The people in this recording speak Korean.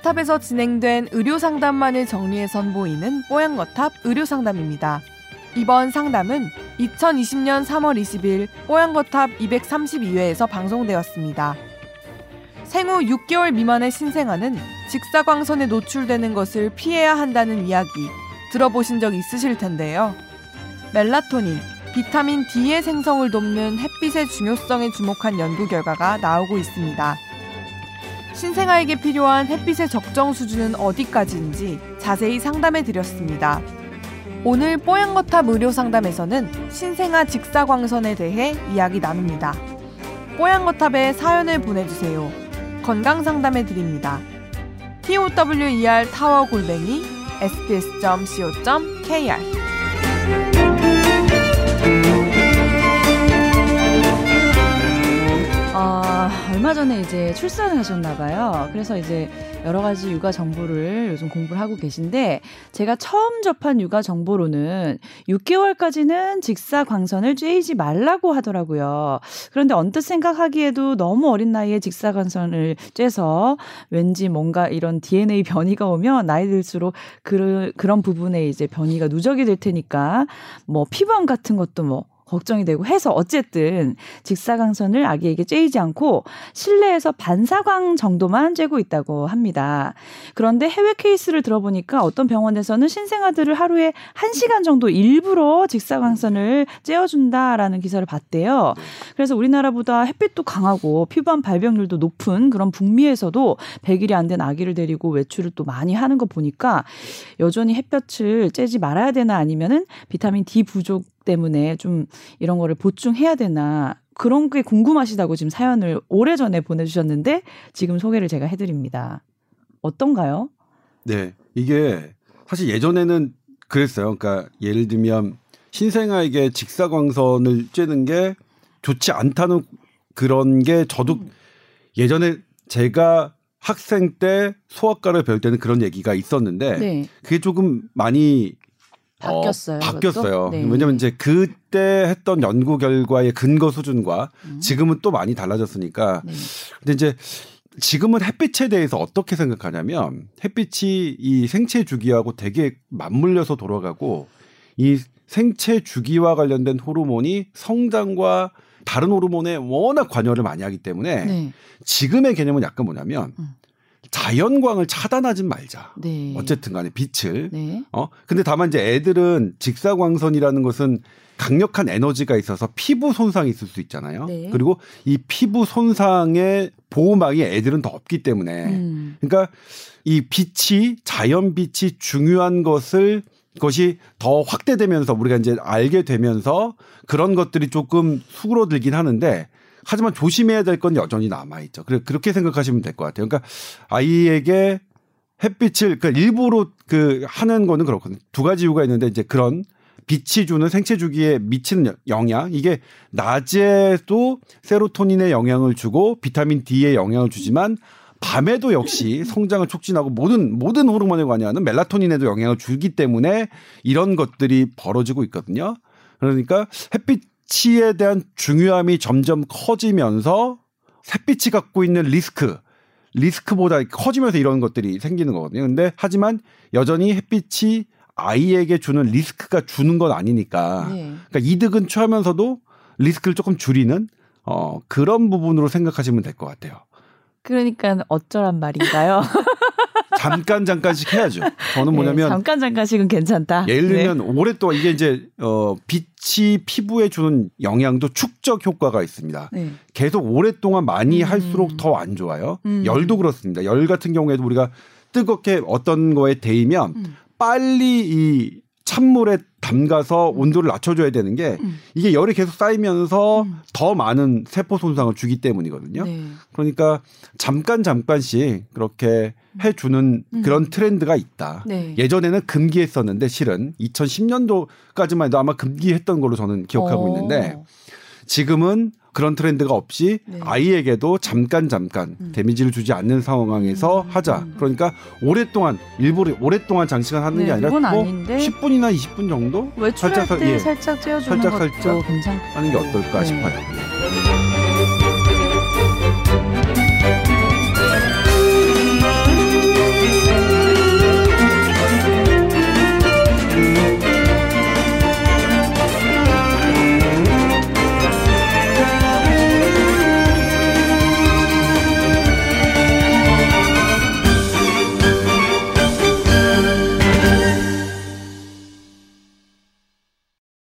뽀얀거탑에서 진행된 의료 상담만을 정리해 선보이는 뽀얀거탑 의료 상담입니다. 이번 상담은 2020년 3월 20일 뽀얀거탑 232회에서 방송되었습니다. 생후 6개월 미만의 신생아는 직사광선에 노출되는 것을 피해야 한다는 이야기 들어보신 적 있으실 텐데요. 멜라토닌, 비타민 D의 생성을 돕는 햇빛의 중요성에 주목한 연구 결과가 나오고 있습니다. 신생아에게 필요한 햇빛의 적정 수준은 어디까지인지 자세히 상담해 드렸습니다. 오늘 뽀얀거탑 의료 상담에서는 신생아 직사광선에 대해 이야기 나눕니다. 뽀얀거탑에 사연을 보내주세요. 건강 상담해 드립니다. tower 타워 골뱅이 sbs.co.kr 어, 얼마 전에 이제 출산을 하셨나 봐요. 그래서 이제 여러 가지 육아 정보를 요즘 공부를 하고 계신데 제가 처음 접한 육아 정보로는 6개월까지는 직사 광선을 쬐이지 말라고 하더라고요. 그런데 언뜻 생각하기에도 너무 어린 나이에 직사 광선을 쬐서 왠지 뭔가 이런 DNA 변이가 오면 나이 들수록 그, 그런 부분에 이제 변이가 누적이 될 테니까 뭐 피부암 같은 것도 뭐 걱정이 되고 해서 어쨌든 직사광선을 아기에게 쬐이지 않고 실내에서 반사광 정도만 쬐고 있다고 합니다. 그런데 해외 케이스를 들어보니까 어떤 병원에서는 신생아들을 하루에 1시간 정도 일부러 직사광선을 쬐어준다라는 기사를 봤대요. 그래서 우리나라보다 햇빛도 강하고 피부암 발병률도 높은 그런 북미에서도 100일이 안 된 아기를 데리고 외출을 또 많이 하는 거 보니까 여전히 햇볕을 쬐지 말아야 되나 아니면은 비타민 D 부족 때문에 좀 이런 거를 보충해야 되나 그런 게 궁금하시다고 지금 사연을 오래전에 보내주셨는데 지금 소개를 제가 해드립니다. 어떤가요? 네, 이게 사실 예전에는 그랬어요. 그러니까 예를 들면 신생아에게 직사광선을 쬐는 게 좋지 않다는 그런 게 저도 음. 예전에 제가 학생 때 소아과를 배울 때는 그런 얘기가 있었는데 네. 그게 조금 많이 바뀌었어요. 어, 바뀌었어요. 네. 왜냐면 이제 그때 했던 연구 결과의 근거 수준과 음. 지금은 또 많이 달라졌으니까. 네. 근데 이제 지금은 햇빛에 대해서 어떻게 생각하냐면 햇빛이 이 생체 주기하고 되게 맞물려서 돌아가고 이 생체 주기와 관련된 호르몬이 성장과 다른 호르몬에 워낙 관여를 많이 하기 때문에 네. 지금의 개념은 약간 뭐냐면 음. 자연광을 차단하진 말자. 네. 어쨌든 간에 빛을. 네. 어? 근데 다만 이제 애들은 직사광선이라는 것은 강력한 에너지가 있어서 피부 손상이 있을 수 있잖아요. 네. 그리고 이 피부 손상의 보호막이 애들은 더 없기 때문에. 음. 그러니까 이 빛이 자연 빛이 중요한 것을 것이 더 확대되면서 우리가 이제 알게 되면서 그런 것들이 조금 수그러들긴 하는데 하지만 조심해야 될 건 여전히 남아 있죠. 그래 그렇게 생각하시면 될 것 같아요. 그러니까 아이에게 햇빛을 그 일부러 그 하는 거는 그렇거든요. 두 가지 이유가 있는데 이제 그런 빛이 주는 생체 주기에 미치는 영향 이게 낮에도 세로토닌에 영향을 주고 비타민 D에 영향을 주지만 밤에도 역시 성장을 촉진하고 모든 모든 호르몬에 관여하는 멜라토닌에도 영향을 주기 때문에 이런 것들이 벌어지고 있거든요. 그러니까 햇빛 햇빛에 대한 중요함이 점점 커지면서 햇빛이 갖고 있는 리스크, 리스크보다 커지면서 이런 것들이 생기는 거거든요. 근데 하지만 여전히 햇빛이 아이에게 주는 리스크가 주는 건 아니니까. 네. 그러니까 이득은 취하면서도 리스크를 조금 줄이는 어, 그런 부분으로 생각하시면 될 것 같아요. 그러니까 어쩌란 말인가요? 잠깐 잠깐씩 해야죠. 저는 네, 뭐냐면 네, 잠깐 잠깐씩은 괜찮다. 예를 들면 네. 오랫동안 이게 이제 어 빛이 피부에 주는 영향도 축적 효과가 있습니다. 네. 계속 오랫동안 많이 음. 할수록 더 안 좋아요. 음. 열도 그렇습니다. 열 같은 경우에도 우리가 뜨겁게 어떤 거에 데이면 음. 빨리 이 찬물에 담가서 음. 온도를 낮춰줘야 되는 게 음. 이게 열이 계속 쌓이면서 음. 더 많은 세포 손상을 주기 때문이거든요. 네. 그러니까 잠깐 잠깐씩 그렇게 해주는 음. 그런 트렌드가 있다. 네. 예전에는 금기했었는데 실은 2010년도까지만 해도 아마 금기했던 걸로 저는 기억하고 오. 있는데 지금은 그런 트렌드가 없이 네. 아이에게도 잠깐 잠깐 음. 데미지를 주지 않는 상황에서 음. 하자. 그러니까 오랫동안 일부러 오랫동안 장시간 하는 네, 게 아니라 뭐 아닌데. 10분이나 20분 정도 살짝 때 예, 살짝 쬐어주는 살짝 살짝 괜찮 하는 게 어떨까 네. 싶어요.